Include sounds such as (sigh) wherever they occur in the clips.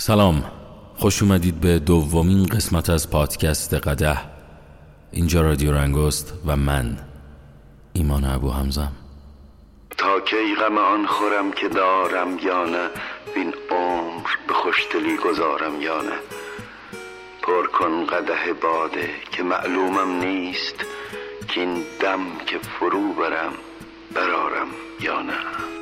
سلام. خوش اومدید به دومین قسمت از پادکست قده اینجا رادیو رنگست و من ایمان ابو همزم تا کی غم آن خورم که دارم یا نه بین عمر به خوشدلی گذارم یا نه. پر کن قده باده که معلومم نیست که این دم که فرو برم برارم یا نه.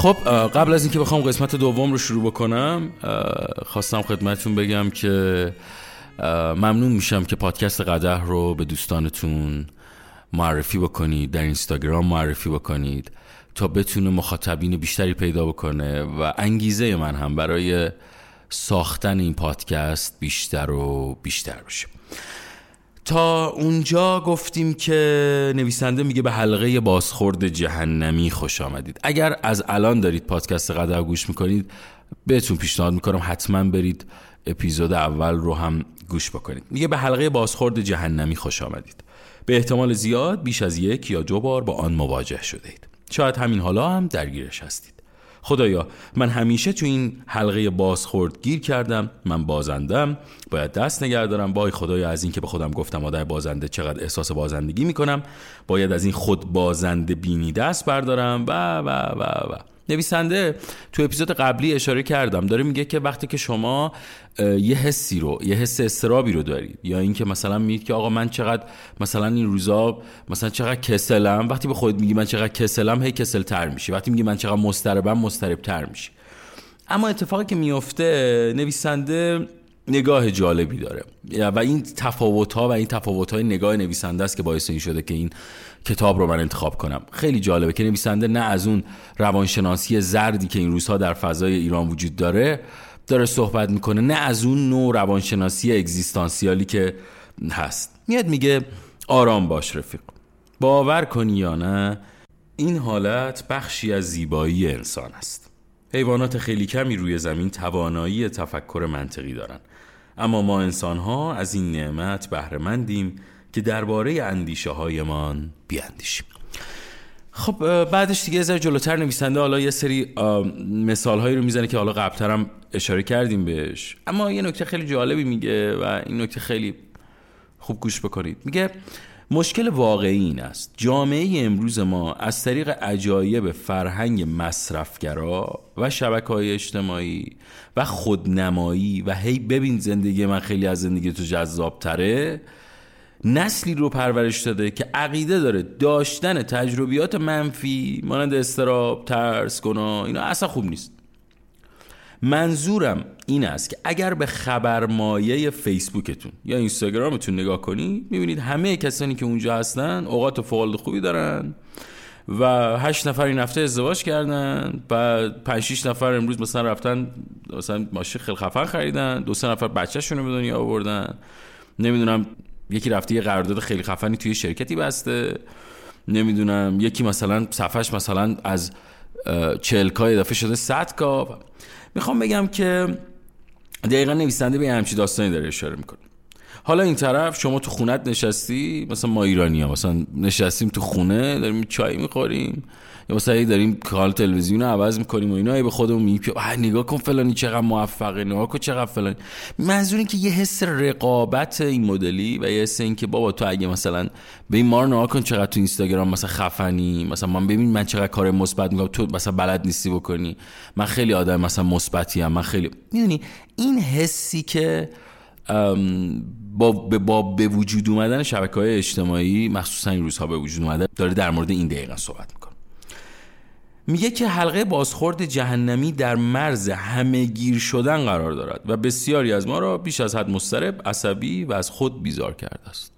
خب قبل از اینکه بخوام قسمت دوم رو شروع بکنم خواستم خدمتتون بگم که ممنون میشم که پادکست قده رو به دوستانتون معرفی بکنید در اینستاگرام معرفی بکنید تا بتونه مخاطبین بیشتری پیدا بکنه و انگیزه من هم برای ساختن این پادکست بیشتر و بیشتر بشه. تا اونجا گفتیم که نویسنده میگه به حلقه بازخورد جهنمی خوش آمدید. اگر از الان دارید پادکست قدر گوش می‌کنید بهتون پیشنهاد می‌کنم حتما برید اپیزود اول رو هم گوش بکنید. میگه به حلقه بازخورد جهنمی خوش آمدید. به احتمال زیاد بیش از یک یا دو بار با آن مواجه شده اید شاید همین حالا هم درگیرش هستید. خدایا من همیشه تو این حلقه بازخورد گیر کردم من بازندم باید دست نگه دارم. وای خدایا از این که به خودم گفتم آدم بازنده چقدر احساس بازندگی می‌کنم باید از این خود بازنده بینی دست بردارم. و و و و. نویسنده تو اپیزود قبلی اشاره کردم. داره میگه که وقتی که شما یه حسی رو یه حس استرابی رو دارید یا اینکه مثلا میگید که آقا من چقدر مثلا این روزا مثلا چقدر کسلم وقتی به خودت میگی من چقدر کسلم هی کسل تر میشی. وقتی میگی من چقدر مستربم مسترب تر میشی. اما اتفاقی که میفته نویسنده نگاه جالبی داره. و این تفاوت ها و این تفاوت های نگاه نویسنده است که باعث این شده که این کتاب رو من انتخاب کنم. خیلی جالبه که نویسنده نه از اون روانشناسی زردی که این روزها در فضای ایران وجود داره داره صحبت می‌کنه نه از اون نوع روانشناسی اگزیستانسیالی که هست. میاد میگه آرام باش رفیق باور کنی یا نه این حالت بخشی از زیبایی انسان است. حیوانات خیلی کمی روی زمین توانایی تفکر منطقی دارند اما ما انسان ها از این نعمت بهرهمندیم که درباره اندیشه هایمان بیاندیشیم. خب بعدش دیگه از جلوتر نویسنده حالا یه سری مثال هایی رو می‌زنه که حالا قبلترم اشاره کردیم بهش. اما یه نکته خیلی جالبی میگه و این نکته خیلی خوب گوش بکنید. میگه مشکل واقعی این است. جامعه امروز ما از طریق عجایب فرهنگ مصرفگرا و شبکه های اجتماعی و خودنمایی و هی ببین زندگی من خیلی از زندگی تو جذاب تره نسلی رو پرورش داده که عقیده داره داشتن تجربیات منفی مانند استراب ترس گناه اینا اصلا خوب نیست. منظورم این است که اگر به خبرمایه فیسبوکتون یا اینستاگرامتون نگاه کنید می‌بینید همه کسانی که اونجا هستن اوقات فعال خوبی دارن و هشت نفر این هفته ازدواج کردن بعد پنج شیش نفر امروز مثلا رفتن مثلا ماشین خیلی خفن خریدن دو سه نفر بچه‌شون رو به دنیا آوردن. نمی‌دونم یکی رفته یه قرارداد خیلی خفنی توی شرکتی بسته. نمی‌دونم یکی مثلا صفحش مثلا از چلکای اضافه شده 100 کا می‌خوام بگم که دقیقا نویسنده به همچی داستانی داره اشاره می‌کنه. حالا این طرف شما تو خونت نشستی؟ مثلا ما ایرانی ها مثلا نشستیم تو خونه داریم چای می‌خوریم. یا مثلا داریم کال تلویزیون رو عوض می‌کنیم و اینا به خودمون میگیم نگاه کن فلانی چقدر موفقه نگاه کن چقدر فلانی. منظور که یه حس رقابت این مدلی و یه حس این که بابا تو اگه مثلا به این ما نگاه کن چقدر تو اینستاگرام مثلا خفنی مثلا من ببین من چقدر کار مثبت می‌کنم تو مثلا بلد نیستی بکنی. من خیلی آدم مثلا مثبتی من خیلی می‌دونی؟ این حسی که با, با به وجود اومدن شبکه های اجتماعی مخصوصا این روزها به وجود اومده داره در مورد این دقیقا صحبت می‌کنه. میگه که حلقه بازخورد جهنمی در مرز همه گیر شدن قرار دارد و بسیاری از ما را بیش از حد مسترب عصبی و از خود بیزار کرده است.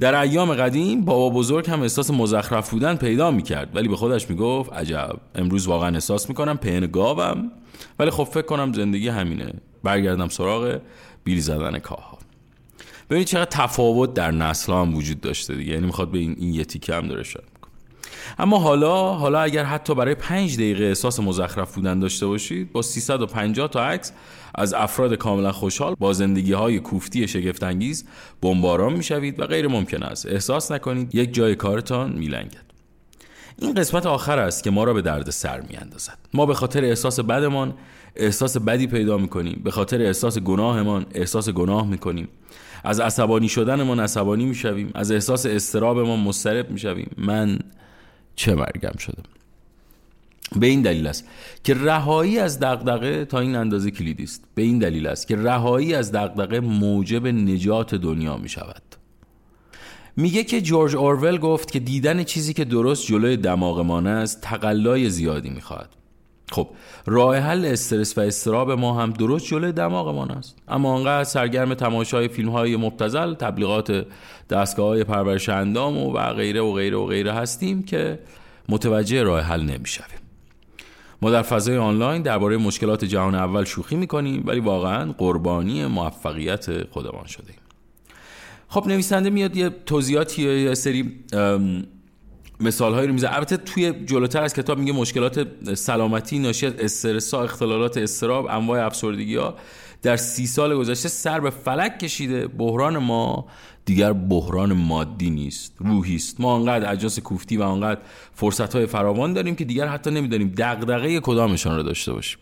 در ایام قدیم بابا بزرگ هم احساس مزخرف بودن پیدا می‌کرد ولی به خودش می‌گفت عجب امروز واقعا احساس می‌کنم پهن گاوم ولی خب فکر کنم زندگی همینه. برگردم سراغ بیل زدن کاها. ببینید چقدر تفاوت در نسل هم وجود داشته دیگه. یعنی می‌خواد به این, این یه تیکه هم داره شد اما حالا حالا اگر حتی برای پنج دقیقه احساس مزخرف بودن داشته باشید با 350 تا عکس از افراد کاملا خوشحال با زندگی های کوفتی شگفتانگیز بمباران می‌شوید و غیر ممکن است. احساس نکنید یک جای کارتان میلنگد. این قسمت آخر است که ما را به درد سر می اندازد. ما به خاطر احساس بدمان احساس بدی پیدا می کنیم به خاطر احساس گناهمان احساس گناه می کنیم از عصبانی شدنمان عصبانی می شویم از احساس استرابمان مسترب می شویم من چه مرگم شدم؟ به این دلیل است که رهایی از دغدغه تا این اندازه کلیدی است. به این دلیل است که رهایی از دغدغه موجب نجات دنیا می شود میگه که جورج اورول گفت که دیدن چیزی که درست جلوی دماغمان است تقلای زیادی می‌خواهد خب راه حل استرس و استراب ما هم درست جلوی دماغمان است. اما انقدر سرگرم تماشای فیلم های مبتزل تبلیغات دستگاه های پرورش اندام و, و غیره و غیره و غیره هستیم که متوجه راه حل نمی‌شویم. ما در فضای آنلاین درباره مشکلات جهان اول شوخی می‌کنیم ولی واقعا قربانی موفقیت خودمان شدیم. خب نویسنده میاد یه توضیحاتی یا یه سری مثال هایی رو میزه البته توی جلوتر از کتاب میگه مشکلات سلامتی ناشی از استرس اختلالات استراب انواع افسردگی ها در سی سال گذشته سر به فلک کشیده. بحران ما دیگر بحران مادی نیست روحی است. ما انقدر اجاس کوفتی و انقدر فرصت های فراوان داریم که دیگر حتی نمی‌دانیم دغدغه کدامشان رو داشته باشیم.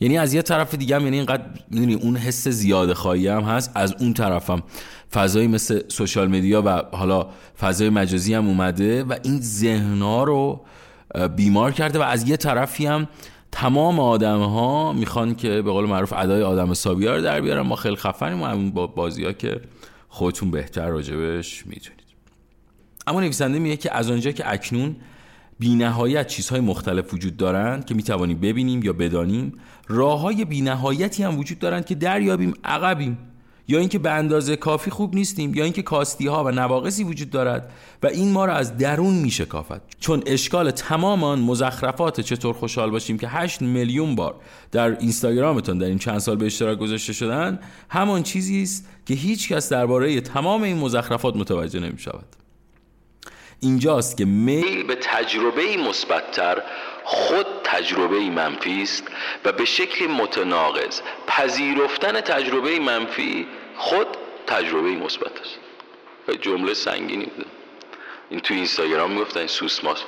یعنی از یه طرف دیگه هم یعنی اینقدر می‌دونی اون حس زیاده خواهی هم هست از اون طرفم فضایی مثل سوشال مدیا و حالا فضای مجازی هم اومده و این ذهنها رو بیمار کرده و از یه طرفی هم تمام آدم ها می‌خوان که به قول معروف ادای آدم سابیار در بیارن. ما خیلی خفنیم و همون بازی ها که خودتون بهتر راجبش می‌تونید اما نویسنده میگه که از آنجا که اکنون بینهایت چیزهای مختلف وجود دارند که می‌توانیم ببینیم یا بدانیم راه های بینهایتی هم وجود دارند که دریابیم عقبیم. یا اینکه به اندازه کافی خوب نیستیم یا اینکه کاستی ها و نواقصی وجود دارد و این ما را از درون میشکافد. چون اشکال تمام آن مزخرفات چطور خوشحال باشیم که 8 میلیون بار در اینستاگرامتون در این چند سال به اشتراک گذاشته شدن همان چیزی است که هیچ کس درباره تمام این مزخرفات متوجه نمی شود اینجاست که میل به تجربه مثبتتر خود تجربه منفی است و به شکل متناقض پذیرفتن تجربه منفی خود تجربه مثبت است. خیلی جمله سنگینی بوده. این تو اینستاگرام می‌گفتن سوس ماست.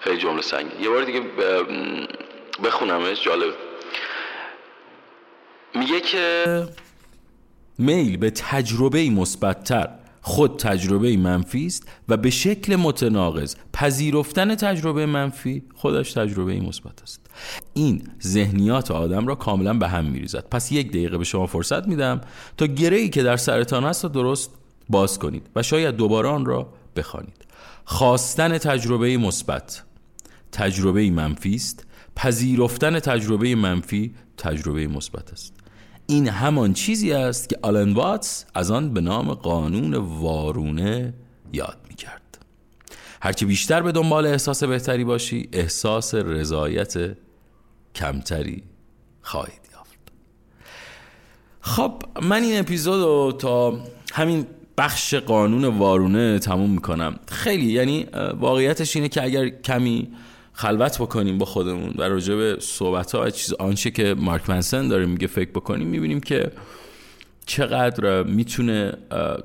خیلی جمله سنگین. یه بار دیگه بخونمش. جالب میگه که میل به تجربه مثبتتر. خود تجربه منفی است و به شکل متناقض پذیرفتن تجربه منفی خودش تجربه مثبت است. این ذهنیات آدم را کاملا به هم میریزد. پس یک دقیقه به شما فرصت میدم تا گره ای که در سرتان است درست باز کنید و شاید دوباره آن را بخوانید. خواستن تجربه مثبت تجربه منفی است. پذیرفتن تجربه منفی تجربه مثبت است. این همان چیزی است که آلن واتس از آن به نام قانون وارونه یاد می کرد هرچه بیشتر به دنبال احساس بهتری باشی احساس رضایت کمتری خواهید یافت. خب من این اپیزود رو تا همین بخش قانون وارونه تموم می‌کنم. خیلی یعنی واقعیتش اینه که اگر کمی خلوت بکنیم با خودمون و راجع به صحبت ها چیز آنچه که مارک منسن داره میگه فکر بکنیم می‌بینیم که چقدر می‌تونه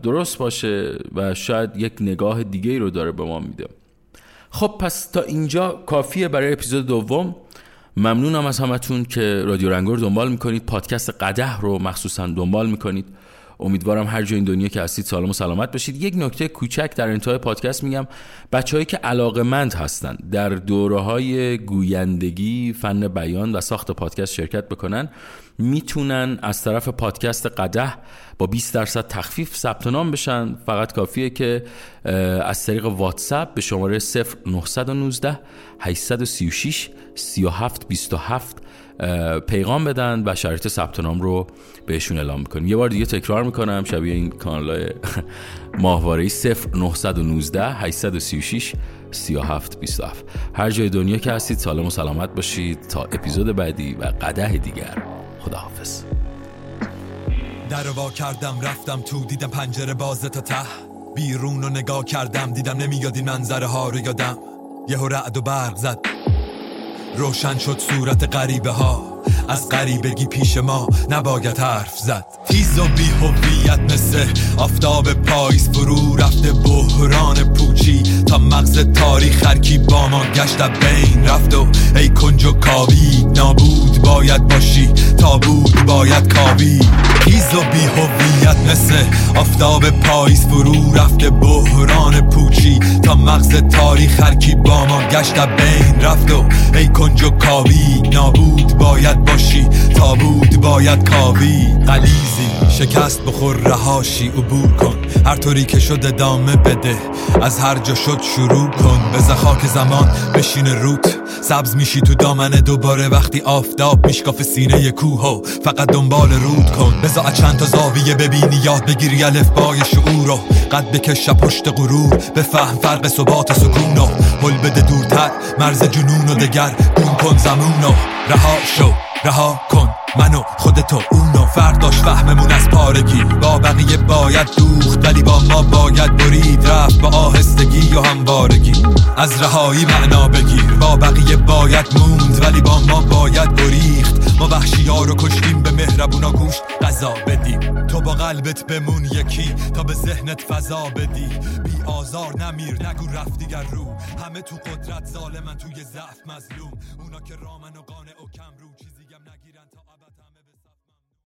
درست باشه و شاید یک نگاه دیگه رو داره به ما میده. خب پس تا اینجا کافیه برای اپیزود دوم. ممنونم از همتون که رادیو رنگور دنبال می‌کنید. پادکست قده رو مخصوصا دنبال می‌کنید. امیدوارم هر جای این دنیا که هستید سالم و سلامت باشید. یک نکته کوچک در انتهای پادکست میگم. بچههایی که علاقمند هستند در دوره های گویندگی فن بیان و ساخت پادکست شرکت بکنن می‌تونن از طرف پادکست قده با 20 درصد تخفیف ثبت نام بشن. فقط کافیه که از طریق واتساپ به شماره 0919 836 3727 پیغام بدن و شرایط ثبت نام رو بهشون اعلام می‌کنیم. یه بار دیگه تکرار می‌کنم شبیه این کانال (laughs) ماهواره 0919 836 37 27 هر جای دنیا که هستید سالم و سلامت باشید تا اپیزود بعدی و قده دیگر. خداحافظ. در وا کردم رفتم تو دیدم پنجره بازه تا ته. بیرون رو نگاه کردم دیدم نمیاد این منظره ها رو یادم. یهو رعد و برق زد. روشن شد صورت غریبه ها از غریبگی پیش ما نباید حرف زد. تیز و بی مثل آفتاب پاییز فرو رفته بحران پوچی. تا مغز تاریخ هرکی با ما گشت بین رفت و ای کنج و کاوی نابود باید باشی تابود باید کاوی. تیز و بی هویت مثل آفتاب پاییز فرو رفته بحران پوچی. تا مغز تاریخ هرکی با ما گشت بین رفت و ای کنج و کاوی. نابود باید باشی تابود باید کاوی. قلیزی شکست بخور رهاشی عبور کن. هر طوری که شد ادامه بده از هر جا شد شروع کن. به خاک زمان بشین روت سبز میشی تو دامن دوباره. وقتی آفتاب میشکاف سینه کوه و فقط دنبال رود کن. بزا چند تا زاویه ببینی. یاد بگیری الفبای شعور رو قد بکش پشت غرور. بفهم فرق ثبات سکون و حل بده دورتر. مرز جنون و دگر. گون کن زمون و رها شو. رها کن. منو خودتو اونو فرداش فهممون از پارگی. با بقیه باید دوخت ولی با ما باید برید. رفت با آهستگی و هموارگی. از رهایی معنا بگیر. با بقیه باید موند ولی با ما باید بریخت ما وحشی ها رو کشتیم به مهربونا گوش قضا بدیم تو با قلبت بمون یکی تا به ذهنت فضا بدی. بی آزار نمیر نگو رفت دیگر رو. همه تو قدرت ظالمن توی ضعف مظلوم. اونا که رامن و قانع و کم.